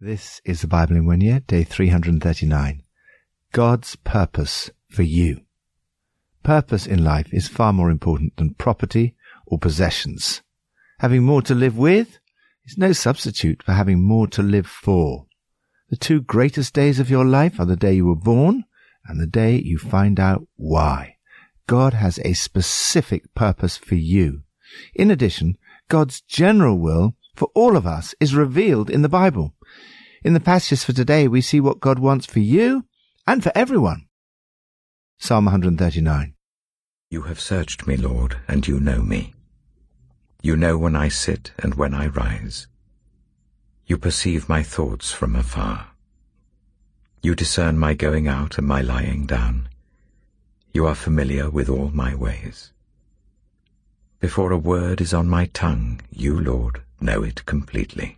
This is the Bible in one year, day 339. God's purpose for you. Purpose in life is far more important than property or possessions. Having more to live with is no substitute for having more to live for. The two greatest days of your life are the day you were born and the day you find out why. God has a specific purpose for you. In addition, God's general will for all of us is revealed in the Bible. In the passages for today, we see what God wants for you and for everyone. Psalm 139. You have searched me, Lord, and you know me. You know when I sit and when I rise. You perceive my thoughts from afar. You discern my going out and my lying down. You are familiar with all my ways. Before a word is on my tongue, you, Lord, know it completely.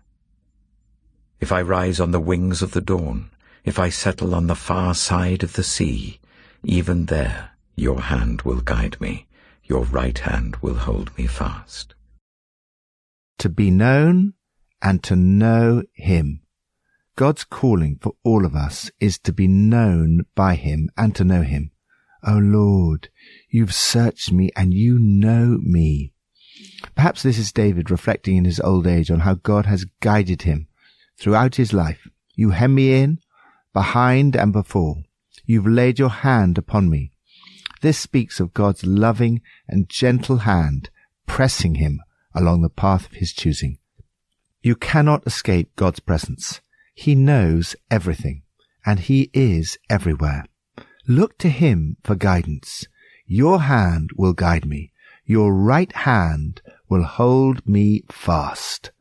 If I rise on the wings of the dawn, if I settle on the far side of the sea, even there your hand will guide me, your right hand will hold me fast. To be known and to know Him. God's calling for all of us is to be known by Him and to know Him. O oh Lord, you've searched me and you know me. Perhaps this is David reflecting in his old age on how God has guided him throughout his life. You hem me in, behind and before. You've laid your hand upon me. This speaks of God's loving and gentle hand pressing him along the path of his choosing. You cannot escape God's presence. He knows everything and he is everywhere. Look to him for guidance. Your hand will guide me. Your right hand will hold me fast.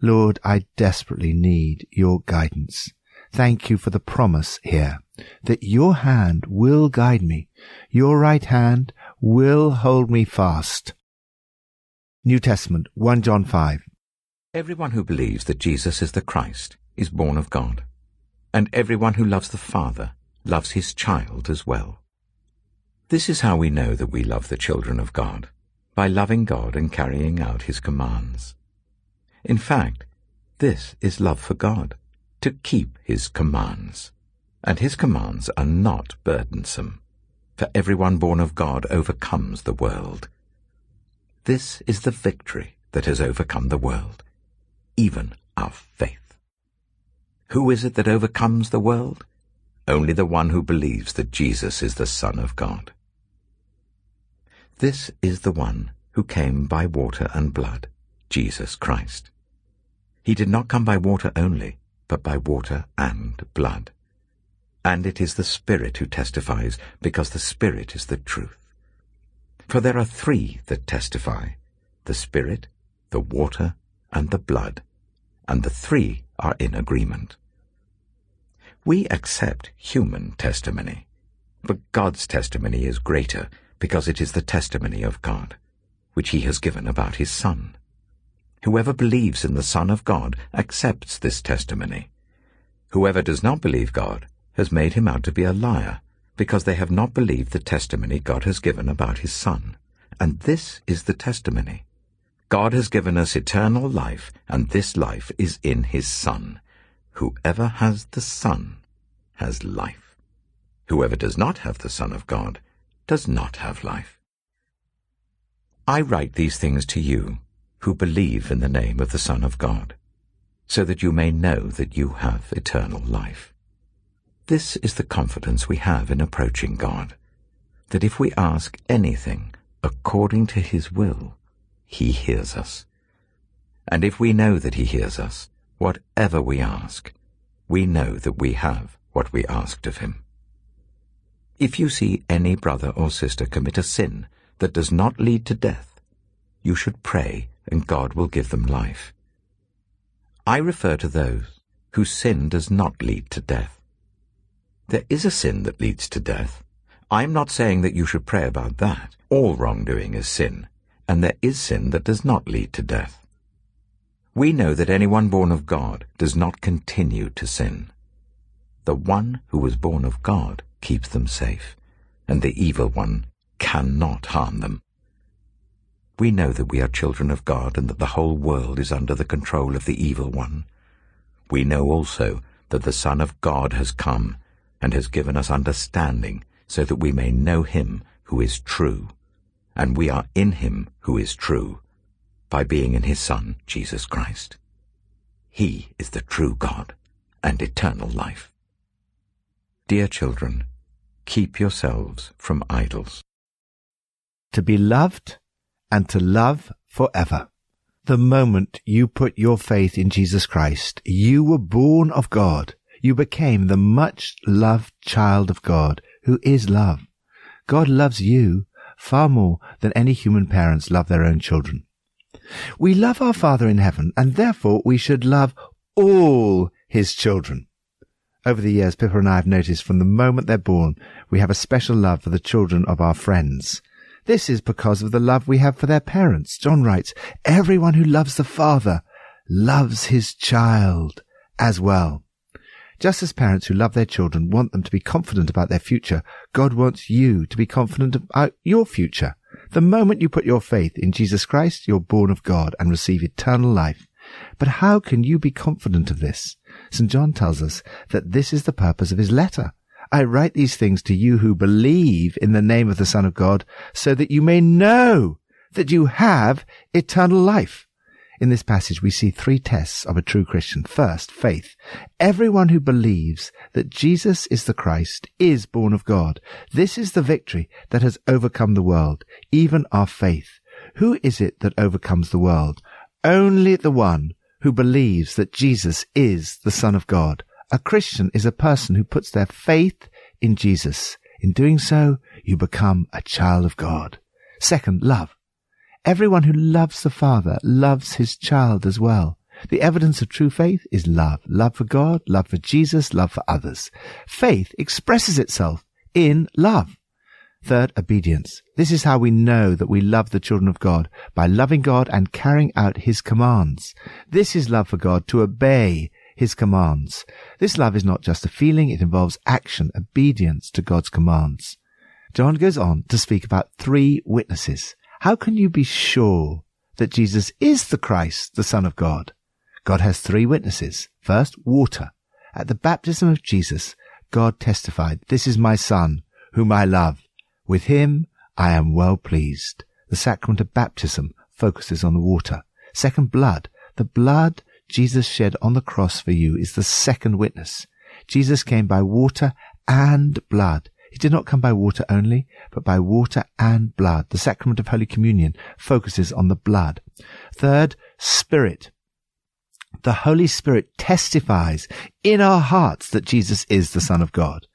Lord, I desperately need your guidance. Thank you for the promise here that your hand will guide me. Your right hand will hold me fast. New Testament, 1 John 5. Everyone who believes that Jesus is the Christ is born of God, and everyone who loves the Father loves his child as well. This is how we know that we love the children of God, by loving God and carrying out his commands. In fact, this is love for God, to keep his commands. And his commands are not burdensome, for everyone born of God overcomes the world. This is the victory that has overcome the world, even our faith. Who is it that overcomes the world? Only the one who believes that Jesus is the Son of God. This is the one who came by water and blood, Jesus Christ. He did not come by water only, but by water and blood. And it is the Spirit who testifies, because the Spirit is the truth. For there are three that testify, the Spirit, the water, and the blood, and the three are in agreement. We accept human testimony, but God's testimony is greater because it is the testimony of God, which he has given about his Son. Whoever believes in the Son of God accepts this testimony. Whoever does not believe God has made him out to be a liar, because they have not believed the testimony God has given about his Son. And this is the testimony. God has given us eternal life, and this life is in his Son. Whoever has the Son has life. Whoever does not have the Son of God does not have life. I write these things to you who believe in the name of the Son of God, so that you may know that you have eternal life. This is the confidence we have in approaching God, that if we ask anything according to his will, he hears us. And if we know that he hears us, whatever we ask, we know that we have what we asked of him. If you see any brother or sister commit a sin that does not lead to death, you should pray and God will give them life. I refer to those whose sin does not lead to death. There is a sin that leads to death. I'm not saying that you should pray about that. All wrongdoing is sin, and there is sin that does not lead to death. We know that anyone born of God does not continue to sin. The one who was born of God keeps them safe, and the evil one cannot harm them. We know that we are children of God and that the whole world is under the control of the evil one. We know also that the Son of God has come and has given us understanding so that we may know him who is true. And we are in him who is true by being in his Son, Jesus Christ. He is the true God and eternal life. Dear children, keep yourselves from idols. To be loved and to love forever. The moment you put your faith in Jesus Christ, you were born of God. You became the much loved child of God, who is love. God loves you far more than any human parents love their own children. We love our Father in heaven, and therefore we should love all his children. Over the years, Pippa and I have noticed from the moment they're born, we have a special love for the children of our friends. This is because of the love we have for their parents. John writes, everyone who loves the Father loves his child as well. Just as parents who love their children want them to be confident about their future, God wants you to be confident about your future. The moment you put your faith in Jesus Christ, you're born of God and receive eternal life. But how can you be confident of this? St. John tells us that this is the purpose of his letter. I write these things to you who believe in the name of the Son of God, so that you may know that you have eternal life. In this passage, we see three tests of a true Christian. First, faith. Everyone who believes that Jesus is the Christ is born of God. This is the victory that has overcome the world, even our faith. Who is it that overcomes the world? Only the one who believes that Jesus is the Son of God. A Christian is a person who puts their faith in Jesus. In doing so, you become a child of God. Second, love. Everyone who loves the Father loves his child as well. The evidence of true faith is love. Love for God, love for Jesus, love for others. Faith expresses itself in love. Third, obedience. This is how we know that we love the children of God, by loving God and carrying out his commands. This is love for God, to obey his commands. This love is not just a feeling, it involves action, obedience to God's commands. John goes on to speak about three witnesses. How can you be sure that Jesus is the Christ, the Son of God? God has three witnesses. First, water. At the baptism of Jesus, God testified, This is my Son, whom I love. With him I am well pleased. The sacrament of baptism focuses on the water. Second, blood. The blood Jesus shed on the cross for you is the second witness. Jesus came by water and blood. He did not come by water only, but by water and blood. The sacrament of Holy Communion focuses on the blood. Third, Spirit. The Holy Spirit testifies in our hearts that Jesus is the Son of God.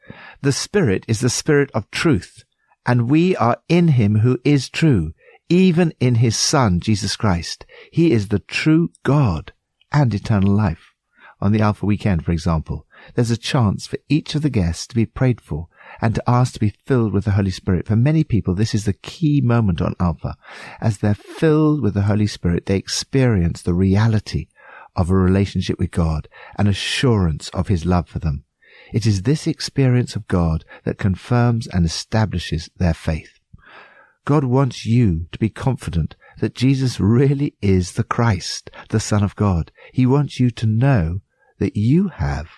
The Spirit is the Spirit of truth, and we are in Him who is true, even in His Son, Jesus Christ. He is the true God and eternal life. On the Alpha weekend, for example, there's a chance for each of the guests to be prayed for and to ask to be filled with the Holy Spirit. For many people, this is the key moment on Alpha. As they're filled with the Holy Spirit, they experience the reality of a relationship with God, an assurance of His love for them. It is this experience of God that confirms and establishes their faith. God wants you to be confident that Jesus really is the Christ, the Son of God. He wants you to know that you have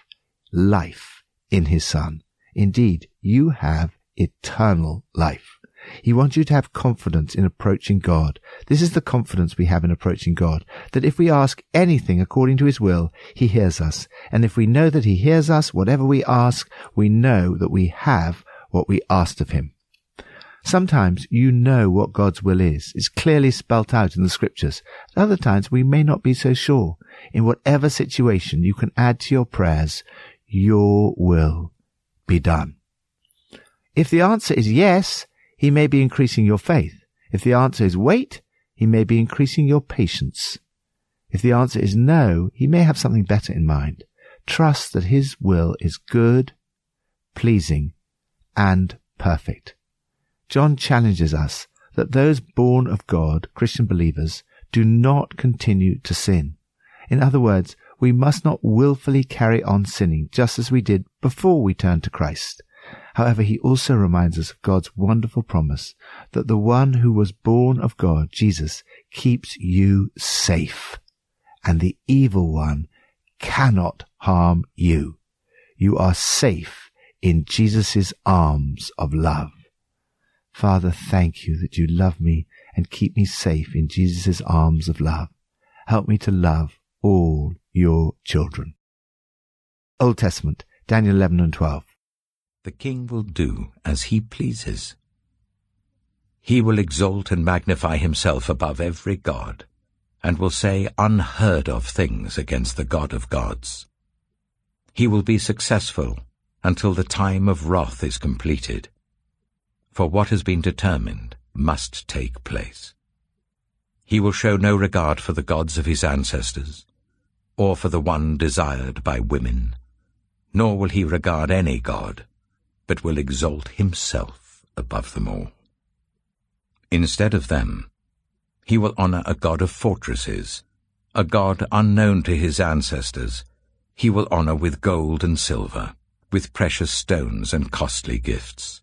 life in His Son. Indeed, you have eternal life. He wants you to have confidence in approaching God. This is the confidence we have in approaching God, that if we ask anything according to His will, He hears us. And if we know that He hears us, whatever we ask, we know that we have what we asked of Him. Sometimes you know what God's will is. It's clearly spelt out in the scriptures. At other times we may not be so sure. In whatever situation you can add to your prayers, your will be done. If the answer is yes, he may be increasing your faith. If the answer is wait, he may be increasing your patience. If the answer is no, he may have something better in mind. trust that his will is good, pleasing, and perfect. John challenges us that those born of God, Christian believers, do not continue to sin. In other words, we must not willfully carry on sinning just as we did before we turned to Christ. However, he also reminds us of God's wonderful promise that the one who was born of God, Jesus, keeps you safe, and the evil one cannot harm you. You are safe in Jesus' arms of love. Father, thank you that you love me and keep me safe in Jesus' arms of love. Help me to love all your children. Old Testament, Daniel 11 and 12. The king will do as he pleases. He will exalt and magnify himself above every god, and will say unheard of things against the God of gods. He will be successful until the time of wrath is completed for what has been determined must take place. He will show no regard for the gods of his ancestors, or for the one desired by women, nor will he regard any god, but will exalt himself above them all. Instead of them, he will honor a god of fortresses, a god unknown to his ancestors, he will honor with gold and silver, with precious stones and costly gifts.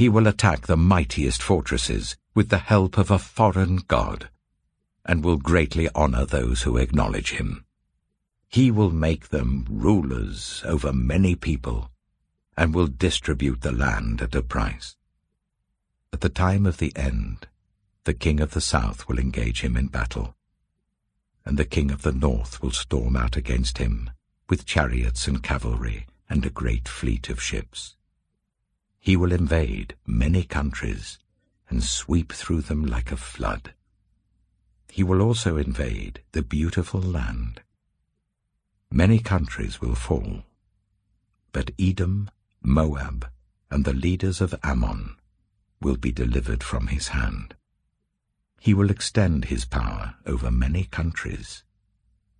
He will attack the mightiest fortresses with the help of a foreign god, and will greatly honor those who acknowledge him. He will make them rulers over many people, and will distribute the land at a price. At the time of the end, the king of the south will engage him in battle, and the king of the north will storm out against him with chariots and cavalry and a great fleet of ships. He will invade many countries and sweep through them like a flood. He will also invade the beautiful land. Many countries will fall, but Edom, Moab, and the leaders of Ammon will be delivered from his hand. He will extend his power over many countries.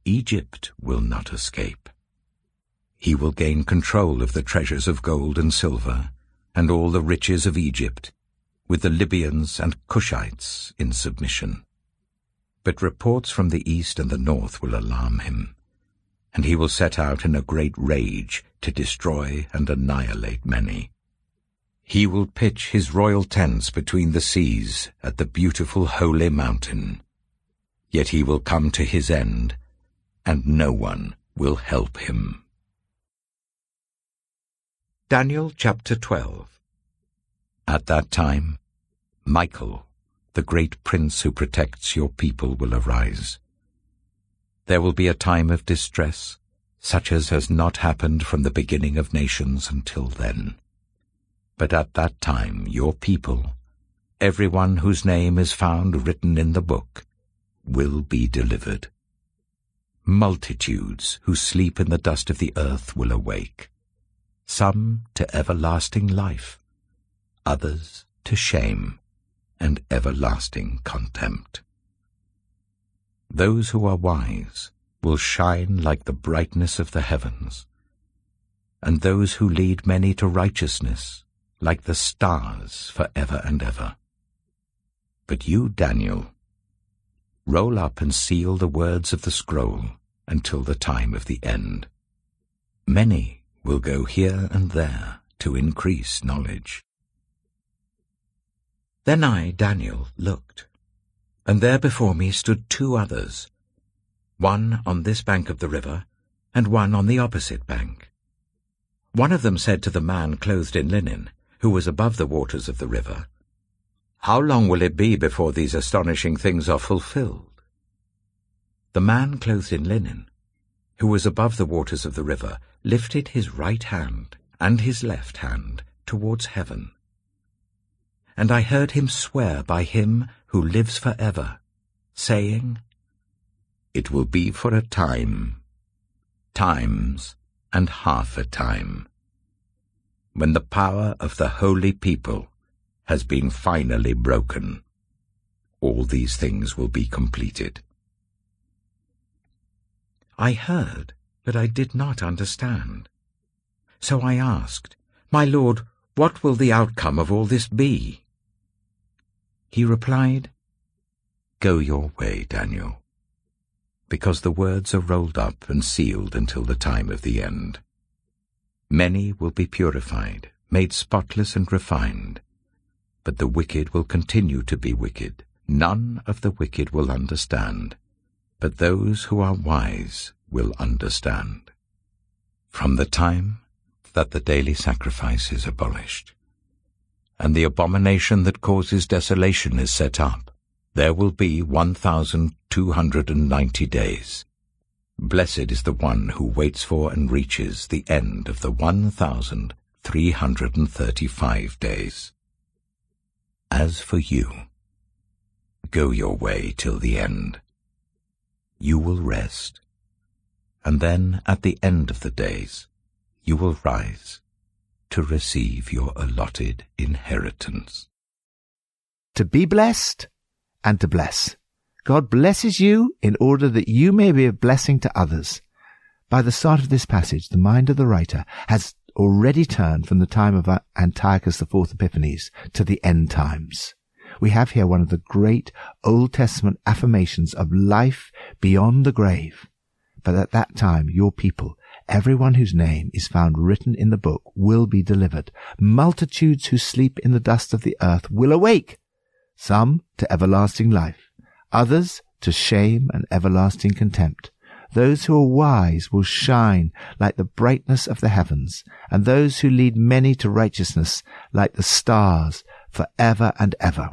Egypt will not escape. He will gain control of the treasures of gold and silver and all the riches of Egypt, with the Libyans and Cushites in submission. But reports from the east and the north will alarm him, and he will set out in a great rage to destroy and annihilate many. He will pitch his royal tents between the seas at the beautiful holy mountain. Yet he will come to his end, and no one will help him. Daniel chapter 12 At that time, Michael, the great prince who protects your people, will arise. There will be a time of distress, such as has not happened from the beginning of nations until then. But at that time your people, everyone whose name is found written in the book, will be delivered. Multitudes who sleep in the dust of the earth will awake some to everlasting life, others to shame and everlasting contempt. Those who are wise will shine like the brightness of the heavens, and those who lead many to righteousness like the stars for ever and ever. But you, Daniel, roll up and seal the words of the scroll until the time of the end. Many will go here and there to increase knowledge. Then I, Daniel, looked, and there before me stood two others, one on this bank of the river, and one on the opposite bank. One of them said to the man clothed in linen, who was above the waters of the river, How long will it be before these astonishing things are fulfilled? The man clothed in linen, who was above the waters of the river, lifted his right hand and his left hand towards heaven. And I heard him swear by him who lives for ever, saying, It will be for a time, times and half a time, when the power of the holy people has been finally broken. All these things will be completed. I heard but I did not understand. So I asked, My Lord, what will the outcome of all this be? He replied, Go your way, Daniel, because the words are rolled up and sealed until the time of the end. Many will be purified, made spotless and refined, but the wicked will continue to be wicked. None of the wicked will understand, but those who are wise will understand. From the time that the daily sacrifice is abolished, and the abomination that causes desolation is set up, there will be one thousand two hundred and ninety days. Blessed is the one who waits for and reaches the end of the one thousand three hundred and thirty-five days. As for you, go your way till the end. You will rest, and then at the end of the days you will rise to receive your allotted inheritance. To be blessed and to bless. God blesses you in order that you may be a blessing to others. By the start of this passage, the mind of the writer has already turned from the time of Antiochus IV Epiphanes to the end times. We have here one of the great Old Testament affirmations of life beyond the grave. But at that time, your people, everyone whose name is found written in the book, will be delivered. Multitudes who sleep in the dust of the earth will awake, some to everlasting life, others to shame and everlasting contempt. Those who are wise will shine like the brightness of the heavens, and those who lead many to righteousness like the stars for ever and ever.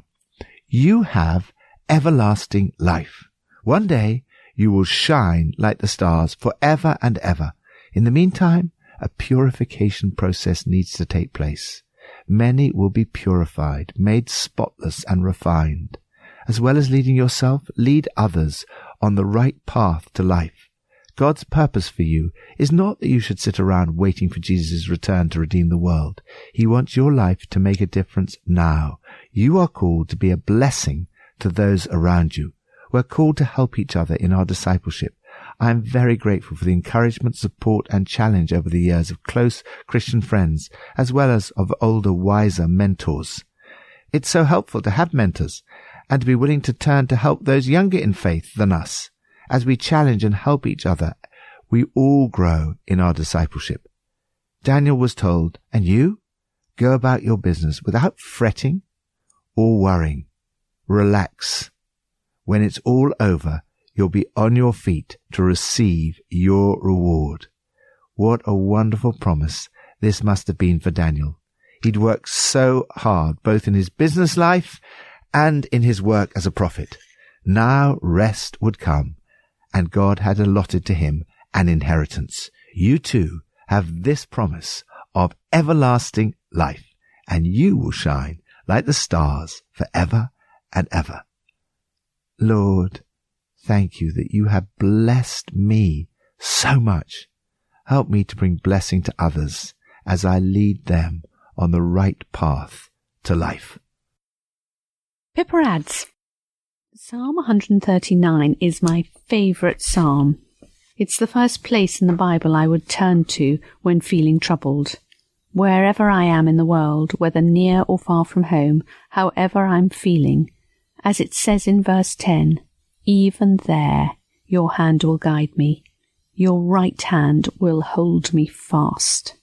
You have everlasting life. One day you will shine like the stars for ever and ever. In the meantime, a purification process needs to take place. Many will be purified, made spotless and refined. As well as leading yourself, lead others on the right path to life. God's purpose for you is not that you should sit around waiting for Jesus' return to redeem the world. He wants your life to make a difference now. You are called to be a blessing to those around you. We're called to help each other in our discipleship. I am very grateful for the encouragement, support, and challenge over the years of close Christian friends, as well as of older, wiser mentors. It's so helpful to have mentors and to be willing to turn to help those younger in faith than us. As we challenge and help each other, we all grow in our discipleship. Daniel was told, and you? Go about your business without fretting or worrying. Relax. When it's all over, you'll be on your feet to receive your reward. What a wonderful promise this must have been for Daniel. He'd worked so hard both in his business life and in his work as a prophet. Now rest would come and God had allotted to him an inheritance. You too have this promise of everlasting life, and you will shine like the stars forever and ever. Lord, thank you that you have blessed me so much. Help me to bring blessing to others as I lead them on the right path to life. Pippa adds, Psalm 139 is my favourite psalm. It's the first place in the Bible I would turn to when feeling troubled. Wherever I am in the world, whether near or far from home, however I'm feeling, as it says in verse 10, even there your hand will guide me, your right hand will hold me fast.